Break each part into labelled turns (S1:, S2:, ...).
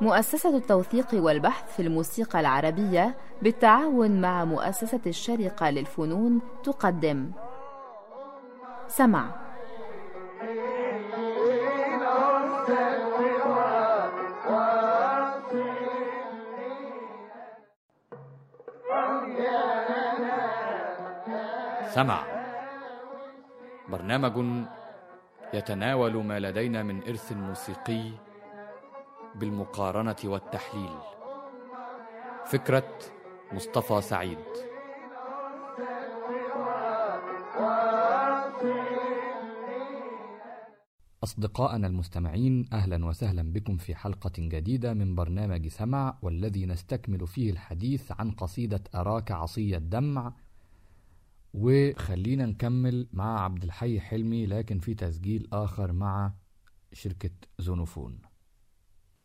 S1: مؤسسة التوثيق والبحث في الموسيقى العربية بالتعاون مع مؤسسة الشارقة للفنون تقدم. سمع.
S2: سمع. برنامج يتناول ما لدينا من إرث موسيقي بالمقارنة والتحليل. فكرة مصطفى سعيد. أصدقائنا المستمعين أهلا وسهلا بكم في حلقة جديدة من برنامج سمع والذي نستكمل فيه الحديث عن قصيدة أراك عصي الدمع وخلينا نكمل مع عبد الحي حلمي لكن في تسجيل آخر مع شركة زونوفون.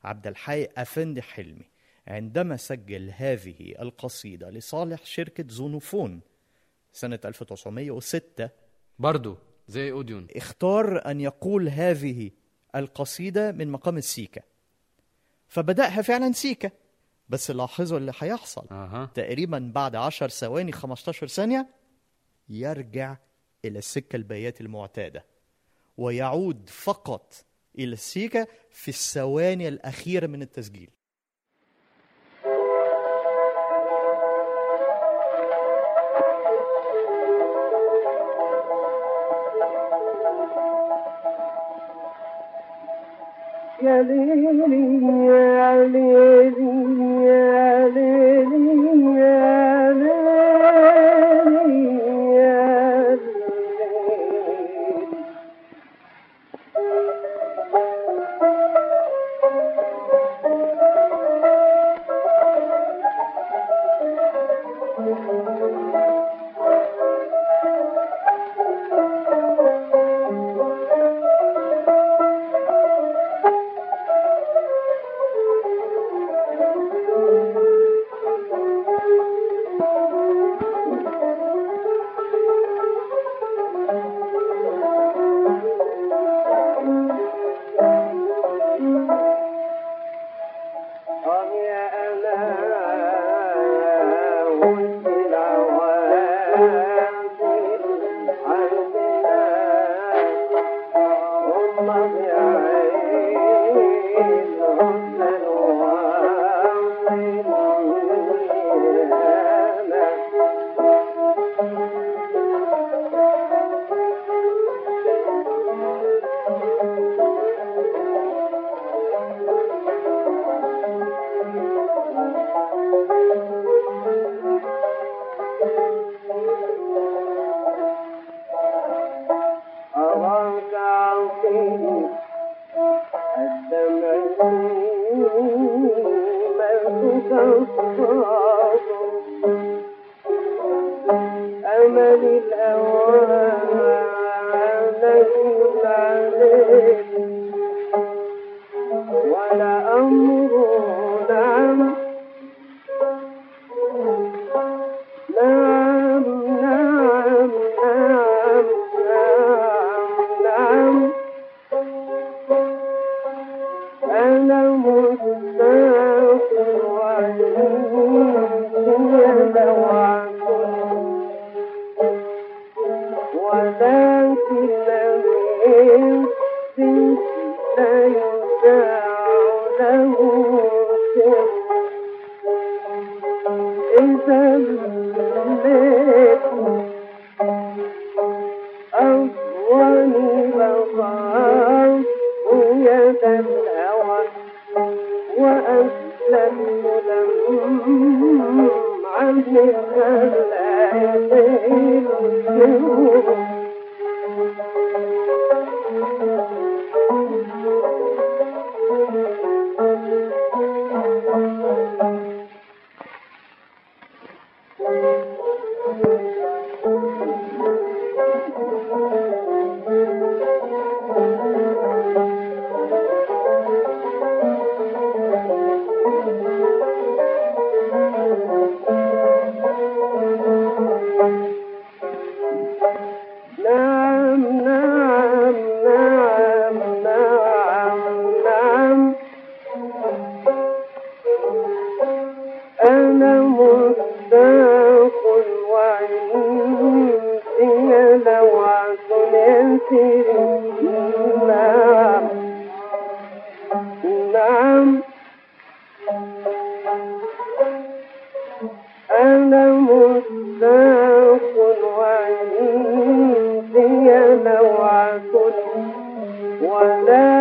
S3: عبد الحي أفندي حلمي عندما سجل هذه القصيدة لصالح شركة زونوفون سنة 1906
S2: برضو زي أوديون.
S3: اختار أن يقول هذه القصيدة من مقام السيكا. فبدأها فعلا سيكا بس لاحظوا اللي هيحصل.
S2: أها.
S3: تقريبا بعد 10 ثواني 15 ثانية يرجع إلى السكة البيات المعتادة ويعود فقط إلى السيكا في الثواني الأخيرة من التسجيل.
S4: يا ليلي يا ليلي يا ليلي أمل الأوان عني الليل One day.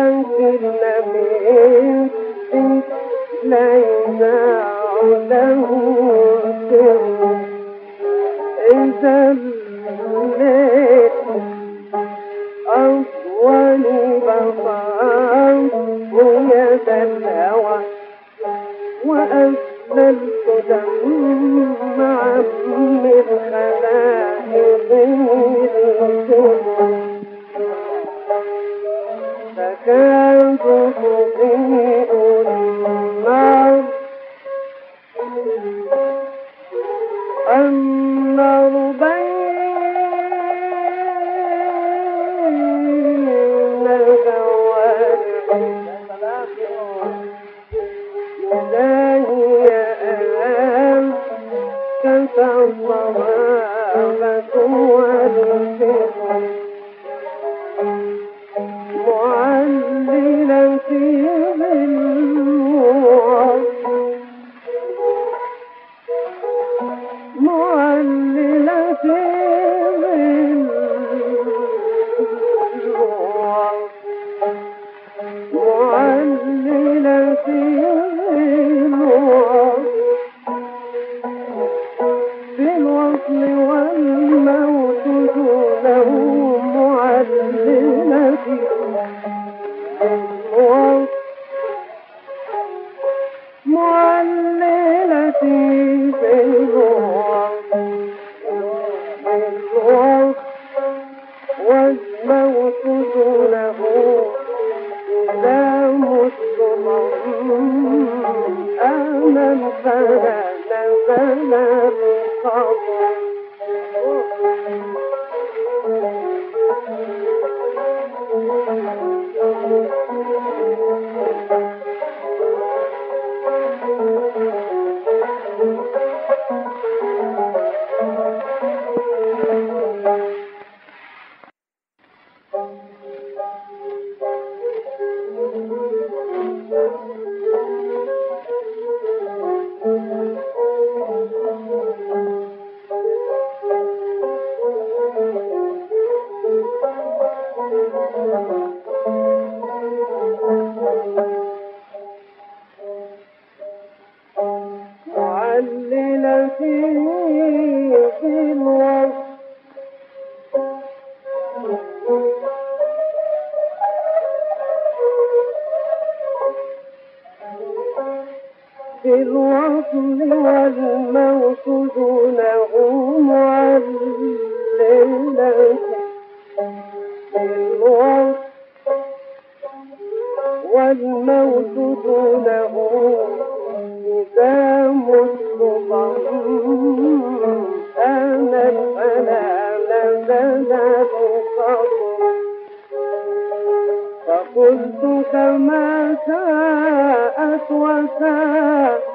S4: فقلت كما ساءت وساءت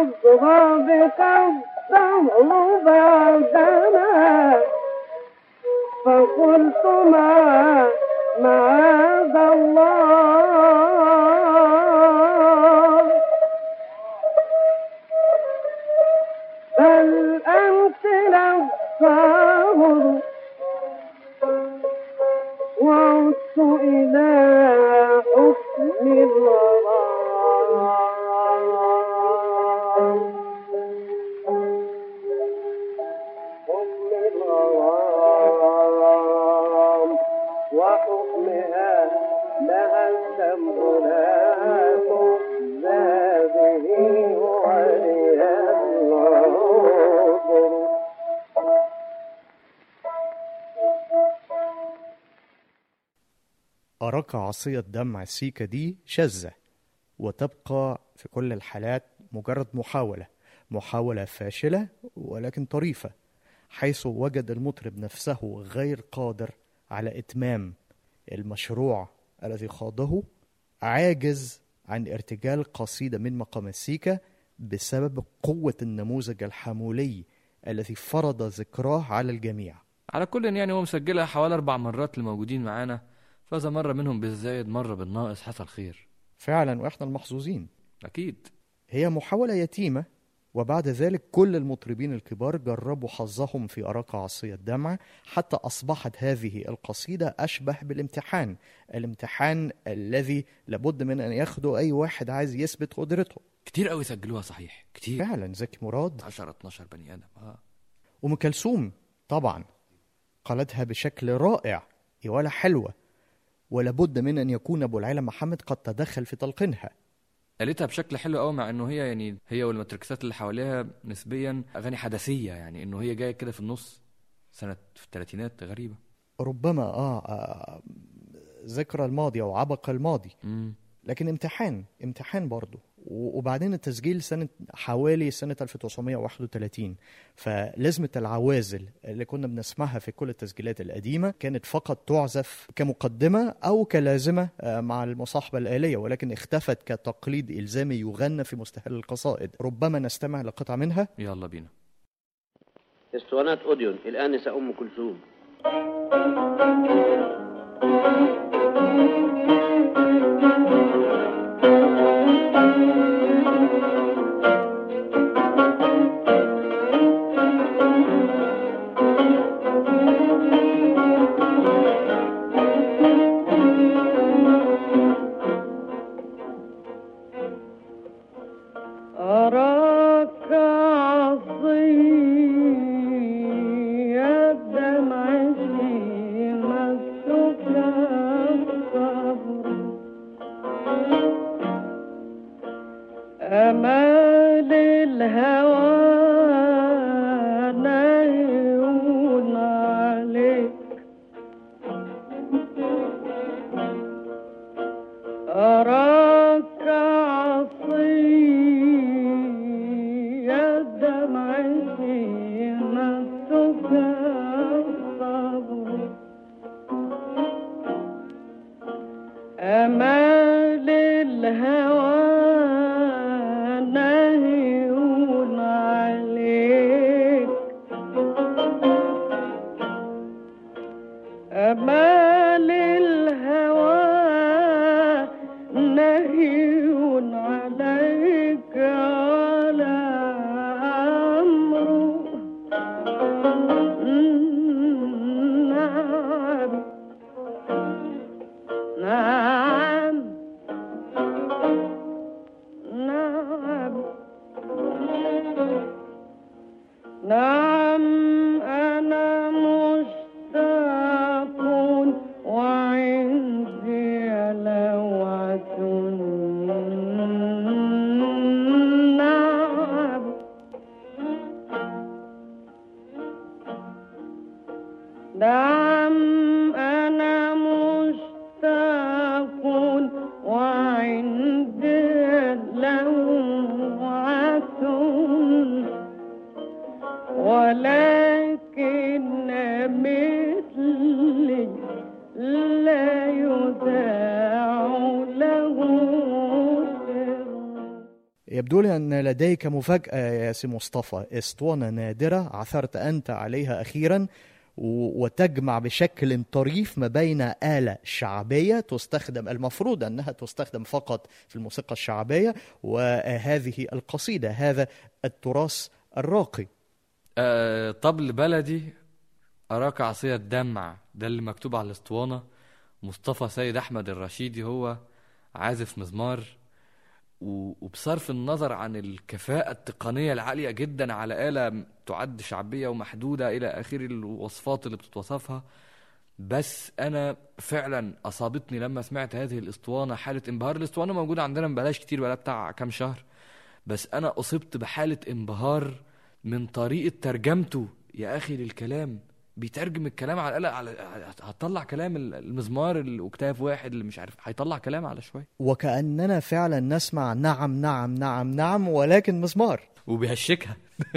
S4: الصغار كبروا بعدنا فقلت ما معاذ الله
S3: أراك عصية دمع السيكة دي شاذة وتبقى في كل الحالات مجرد محاولة محاولة فاشلة ولكن طريفة حيث وجد المطرب نفسه غير قادر على إتمام المشروع الذي خاضه عاجز عن ارتجال قصيدة من مقام السيكة بسبب قوة النموذج الحمولي الذي فرض ذكراه على الجميع.
S5: على كل يعني هو مسجلها حوالي أربع مرات الموجودين معانا. فإذا مرة منهم بالزايد مرة بالناقص حصل خير.
S3: فعلا وإحنا المحظوظين.
S5: أكيد.
S3: هي محاولة يتيمة وبعد ذلك كل المطربين الكبار جربوا حظهم في أراك عصية الدمع حتى أصبحت هذه القصيدة أشبه بالامتحان. الامتحان الذي لابد من أن ياخده أي واحد عايز يثبت قدرته.
S5: كتير قوي سجلوها صحيح. كتير.
S3: فعلا زكي مراد.
S5: 10 12 بني آدم آه.
S3: وأم كلثوم طبعا قالتها بشكل رائع يا ولا حلوة. ولابد من أن يكون أبو العلا محمد قد تدخل في تلقينها
S5: قالتها بشكل حلو قوي مع إنه هي يعني هي والماتريكسات اللي حواليها نسبيا أغاني حدثية يعني إنه هي جاية كده في النص سنة في الثلاثينات غريبة.
S3: ربما آه, آه ذكرى الماضي أو عبق الماضي.
S5: امم
S3: لكن امتحان امتحان برضه وبعدين التسجيل سنة حوالي سنة 1931 فلازمة العوازل اللي كنا بنسمعها في كل التسجيلات القديمة كانت فقط تعزف كمقدمة أو كلازمة آه، مع المصاحبة الآلية ولكن اختفت كتقليد إلزامي يغنى في مستهل القصائد. ربما نستمع لقطعة منها.
S5: يلا بينا.
S6: اسطوانات اوديون الآنسة أم كلثوم
S7: أمال الهوى.
S3: لديك مفاجأة يا سي مصطفى. اسطوانة نادرة. عثرت أنت عليها أخيرا وتجمع بشكل طريف ما بين آلة شعبية تستخدم المفروض أنها تستخدم فقط في الموسيقى الشعبية وهذه القصيدة هذا التراث الراقي.
S5: آه طبل بلدي أراك عصية الدمع. ده اللي مكتوب على الاسطوانة مصطفى سيد أحمد الرشيدي هو عازف مزمار. وبصرف النظر عن الكفاءة التقنية العالية جدا على آلة تعد شعبية ومحدودة إلى آخر الوصفات اللي بتتوصفها. بس أنا فعلا أصابتني لما سمعت هذه الأسطوانة حالة انبهار. الأسطوانة موجودة عندنا ببلاش كتير بقى بتاع كام شهر. بس أنا أصبت بحالة انبهار من طريقة ترجمته. يا أخي للكلام. بيترجم الكلام على الآلة على هتطلع كلام المزمار الأوكتاف واحد اللي مش عارف هيطلع كلام على شوية.
S3: وكأننا فعلا نسمع نعم نعم نعم نعم ولكن مزمار.
S5: وبيهشكها.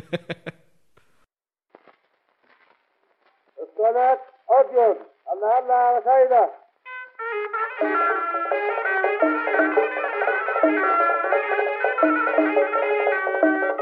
S8: اسطوانات أوديون الله الله على سيدة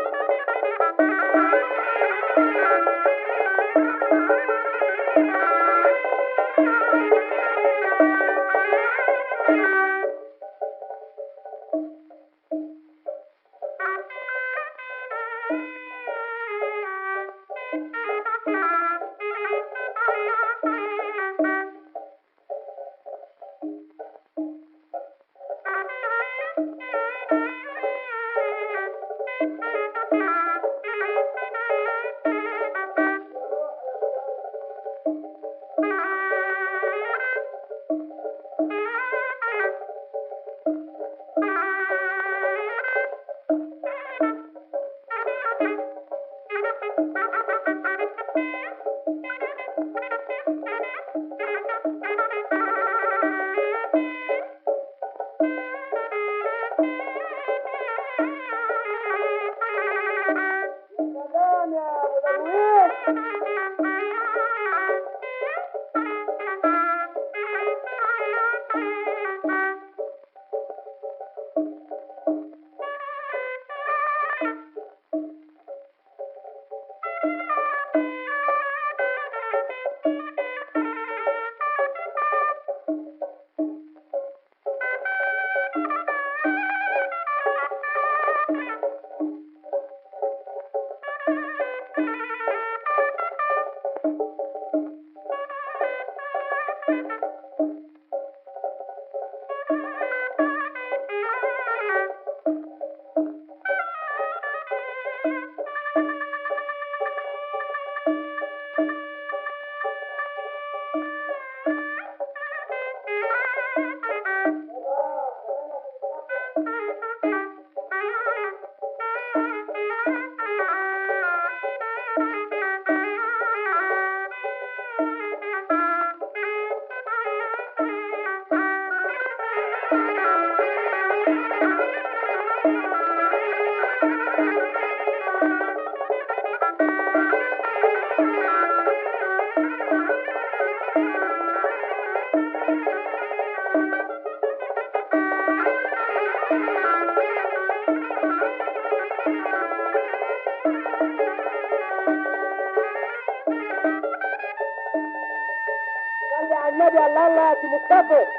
S8: الله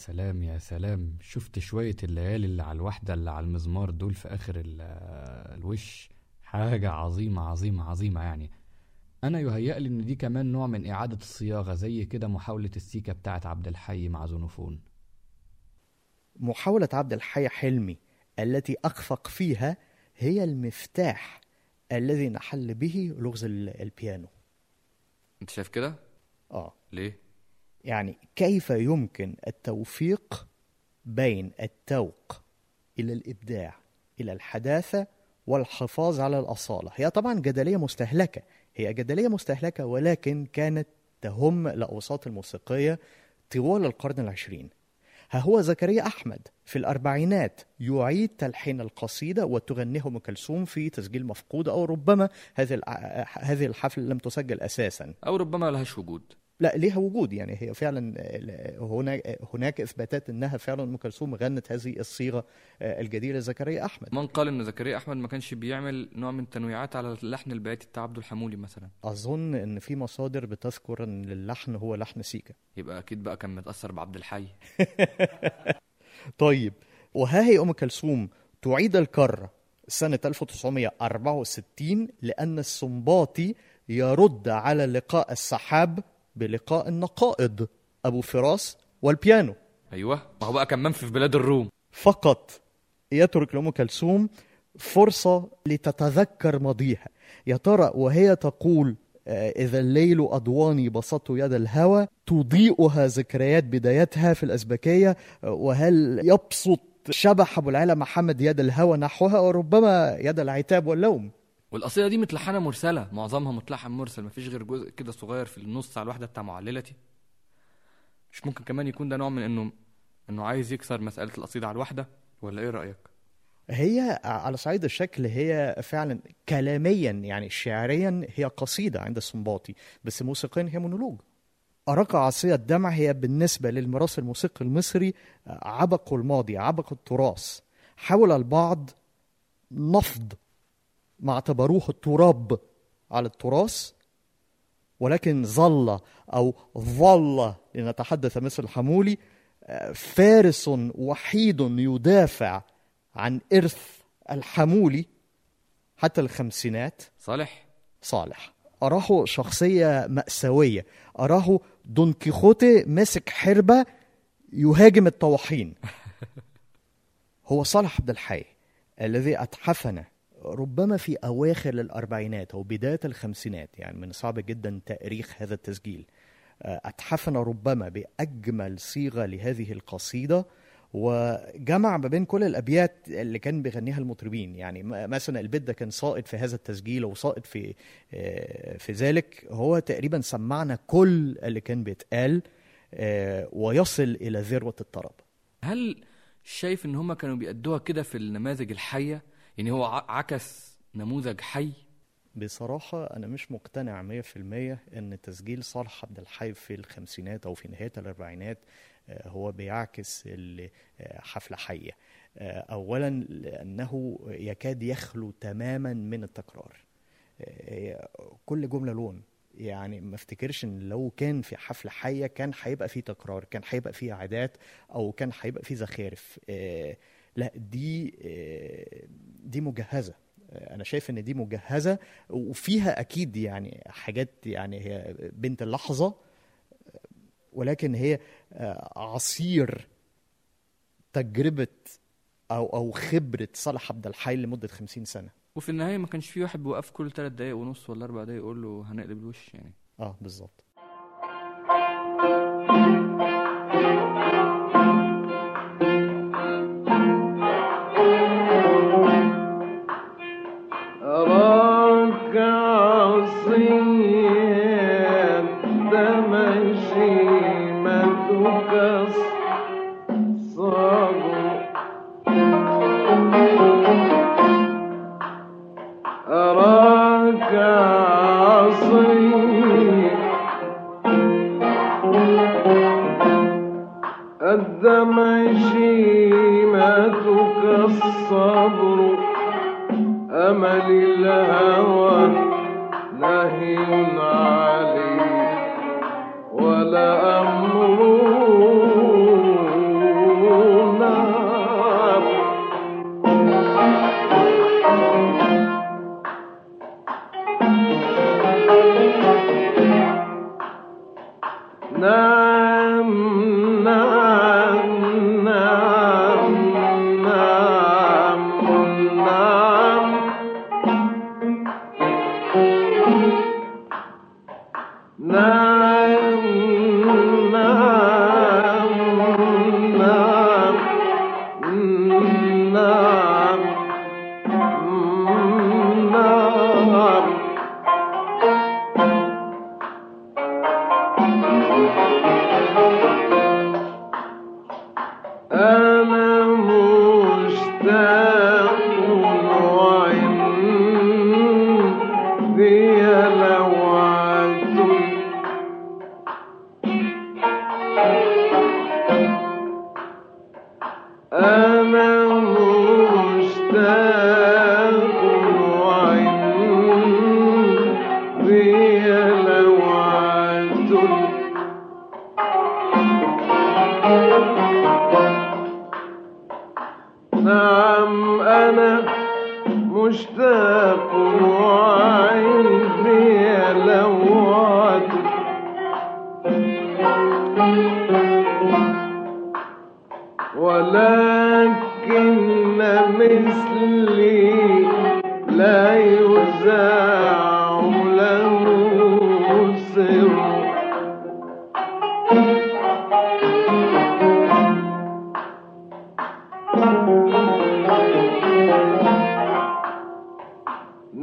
S2: سلام يا سلام. شفت شوية الليالي اللي على الوحدة اللي على المزمار دول في آخر ال- الوش؟ حاجة عظيمة عظيمة عظيمة يعني. أنا يهيألي إن دي كمان نوع من إعادة الصياغة زي كده محاولة السيكة بتاعت عبد الحي مع زونوفون.
S3: محاولة عبد الحي حلمي التي أخفق فيها هي المفتاح الذي نحل به لغز ال- البيانو.
S5: أنت شايف كده؟
S3: آه.
S5: ليه؟
S3: يعني كيف يمكن التوفيق بين التوق إلى الإبداع إلى الحداثة والحفاظ على الأصالة؟ هي طبعا جدلية مستهلكة هي جدلية مستهلكة ولكن كانت تهم الأوساط الموسيقية طوال القرن العشرين. ها هو زكريا أحمد في الأربعينات يعيد تلحين القصيدة وتغنيه أم كلثوم في تسجيل مفقود أو ربما هذه هذه الحفل لم تسجل أساسا.
S5: أو ربما لهاش وجود
S3: لا ليها وجود يعني. هي فعلا آه، هناك هناك إثباتات إنها فعلا أم كلثوم غنت هذه الصيغة آه، الجديده لزكريا أحمد.
S5: من قال إن زكريا أحمد ما كانش بيعمل نوع من التنويعات على اللحن البياتي بتاع عبد الحمولي مثلا.
S3: أظن إن في مصادر بتذكر إن اللحن هو لحن سيكا.
S5: يبقى أكيد بقى كان متأثر بعبد الحي.
S3: طيب وها هي أم كلثوم تعيد الكره سنة 1964 لأن السنباطي يرد على لقاء السحاب بلقاء النقائض أبو فراس والبيانو.
S5: أيوه ما هو بقى منفي في بلاد الروم.
S3: فقط يترك لأم كلثوم فرصة لتتذكر ماضيها. يا ترى وهي تقول آه، إذا الليل أضواني بسطت يد الهوى تضيئها ذكريات بدايتها في الأزبكية آه، وهل يبسط شبح أبو العلا محمد يد الهوى نحوها وربما يد العتاب واللوم؟
S5: والقصيدة دي متلحنة مرسلة معظمها متلحن مرسل مفيش غير جزء كده صغير في النص على الواحده بتاع معللتي. مش ممكن كمان يكون ده نوع من إنه إنه عايز يكسر مسألة القصيدة على الواحده ولا إيه رأيك؟
S3: هي على صعيد الشكل هي فعلا كلاميا يعني شعريا هي قصيدة عند السنباطي بس موسيقيا هي مونولوج. أراك عصية الدمع هي بالنسبة للميراث الموسيقي المصري عبق الماضي عبق التراث. حاول البعض نفض ما اعتبروه التراب على التراث ولكن ظل أو ظل لنتحدث مثل حمولي فارس وحيد يدافع عن إرث الحمولي حتى الخمسينات.
S5: صالح.
S3: صالح. أراه شخصية مأساوية. أراه دون كيخوتي مسك حربة يهاجم الطواحين. هو صالح عبد الحي الذي أتحفنا ربما في أواخر الأربعينات أو بداية الخمسينات يعني من صعب جدا تأريخ هذا التسجيل. أتحفنا ربما بأجمل صيغة لهذه القصيدة وجمع ما بين كل الأبيات اللي كان بيغنيها المطربين. يعني مثلا البيت ده كان سائد في هذا التسجيل وسائد في آه، في ذلك. هو تقريبا سمعنا كل اللي كان بيتقال آه، ويصل إلى ذروة الطرب.
S5: هل شايف إن هما كانوا بيأدوها كده في النماذج الحية؟ يعني هو عكس نموذج حي؟
S3: بصراحة أنا مش مقتنع 100% إن تسجيل صالح عبد الحي في الخمسينات أو في نهاية الأربعينات آه، هو بيعكس آه، حفلة حية. آه، أولا لأنه يكاد يخلو تماما من التكرار. كل جملة لون. يعني ما افتكرش إن لو كان في حفلة حية كان هيبقى في تكرار كان هيبقى في عادات أو كان هيبقى في زخارف. لا دي آه، دي مجهزة. أنا شايف إن دي مجهزة وفيها أكيد يعني حاجات يعني هي بنت اللحظة ولكن هي آه، عصير تجربة أو أو خبرة صالح عبد الحي لمدة 50 سنة.
S5: وفي النهاية ما كانش في واحد بيوقف كل ثلاث دقايق ونص ولا أربع دقايق يقول له هنقلب الوش يعني.
S3: آه بالظبط.
S9: الصبر أمل الهوى.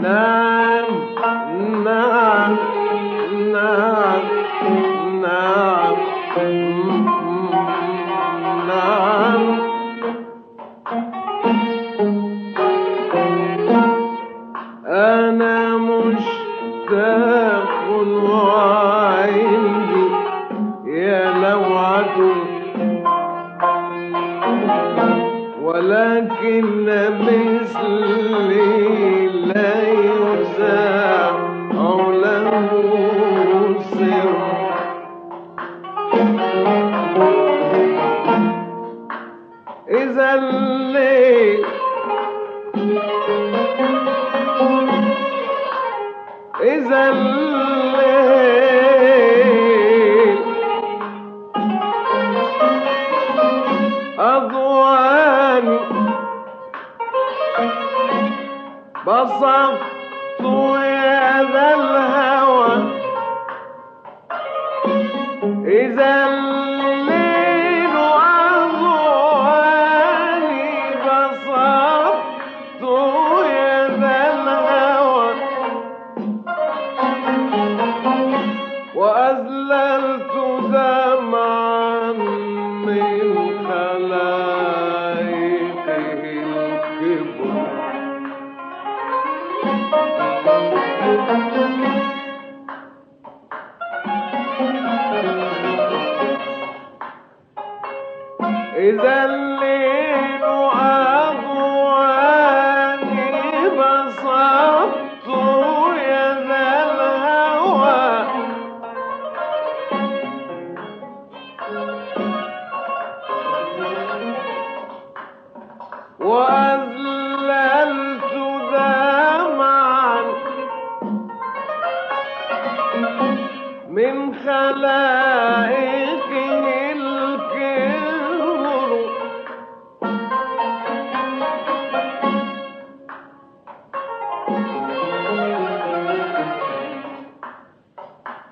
S9: نعم نعم نعم نعم. إذا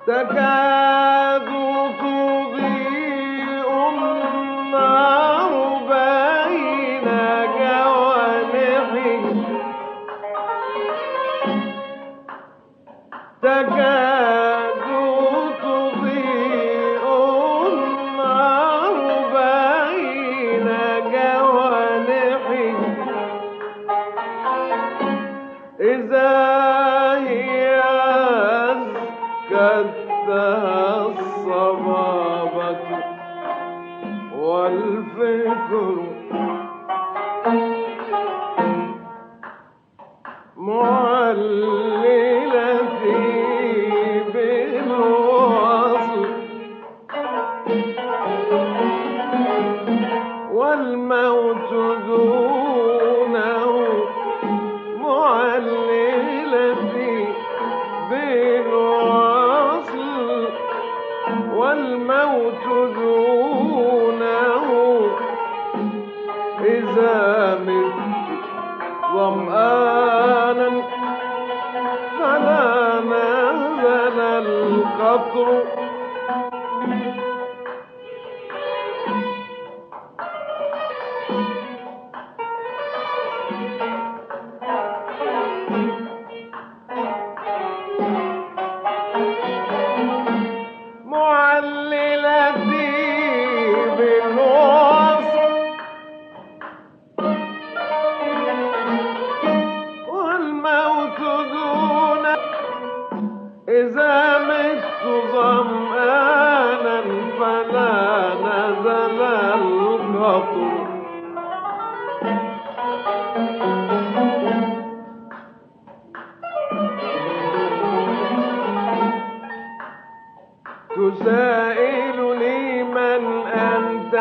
S9: That guy. الموت دونه. إذا من ظمآنا فلا نزل القطر أنت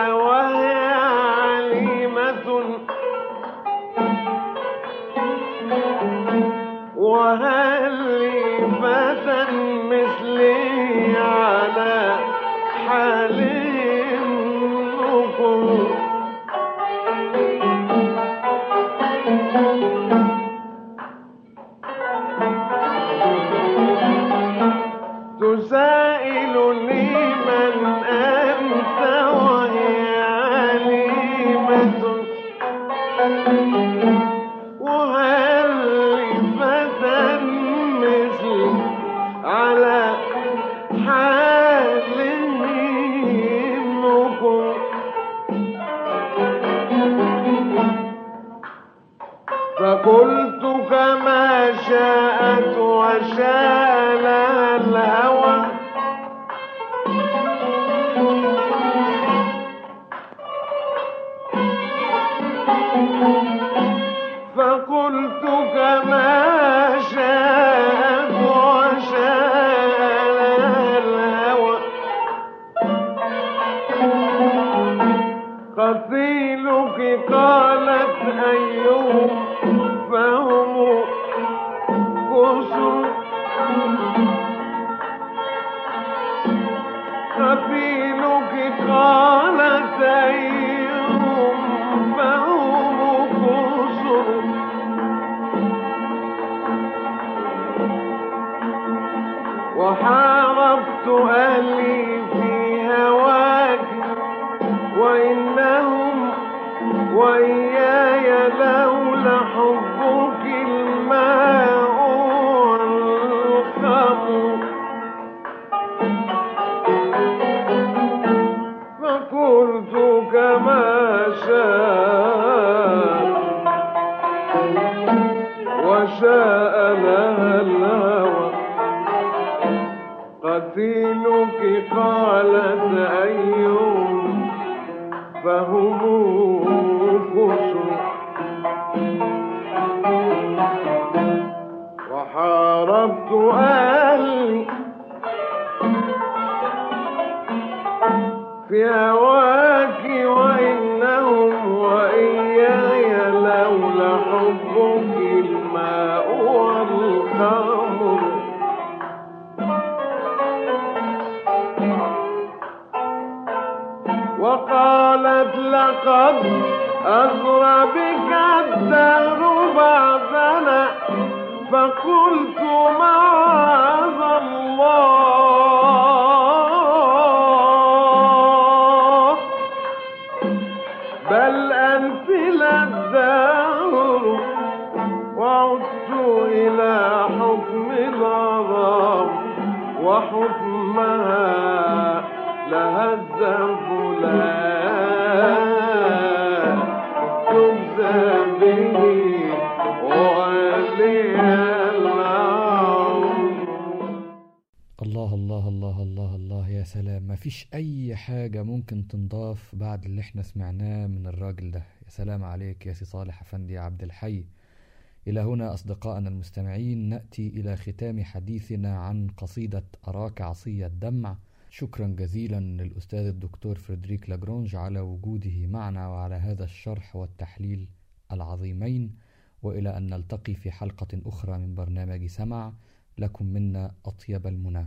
S9: فقلت كما قتيلك قالت أيهم فهم كسر وحاربت أهلي في هواك لقد أسرى بك الدهر بعدنا فقلت
S2: سلام. مفيش أي حاجة ممكن تنضاف بعد اللي إحنا سمعناه من الراجل ده. يا سلام عليك يا سي صالح أفندي عبد الحي. إلى هنا أصدقائنا المستمعين نأتي إلى ختام حديثنا عن قصيدة أراك عصي الدمع. شكرا جزيلا للأستاذ الدكتور فريدريك لاجرانج على وجوده معنا وعلى هذا الشرح والتحليل العظيمين. وإلى أن نلتقي في حلقة أخرى من برنامج سمع لكم منا أطيب المنى.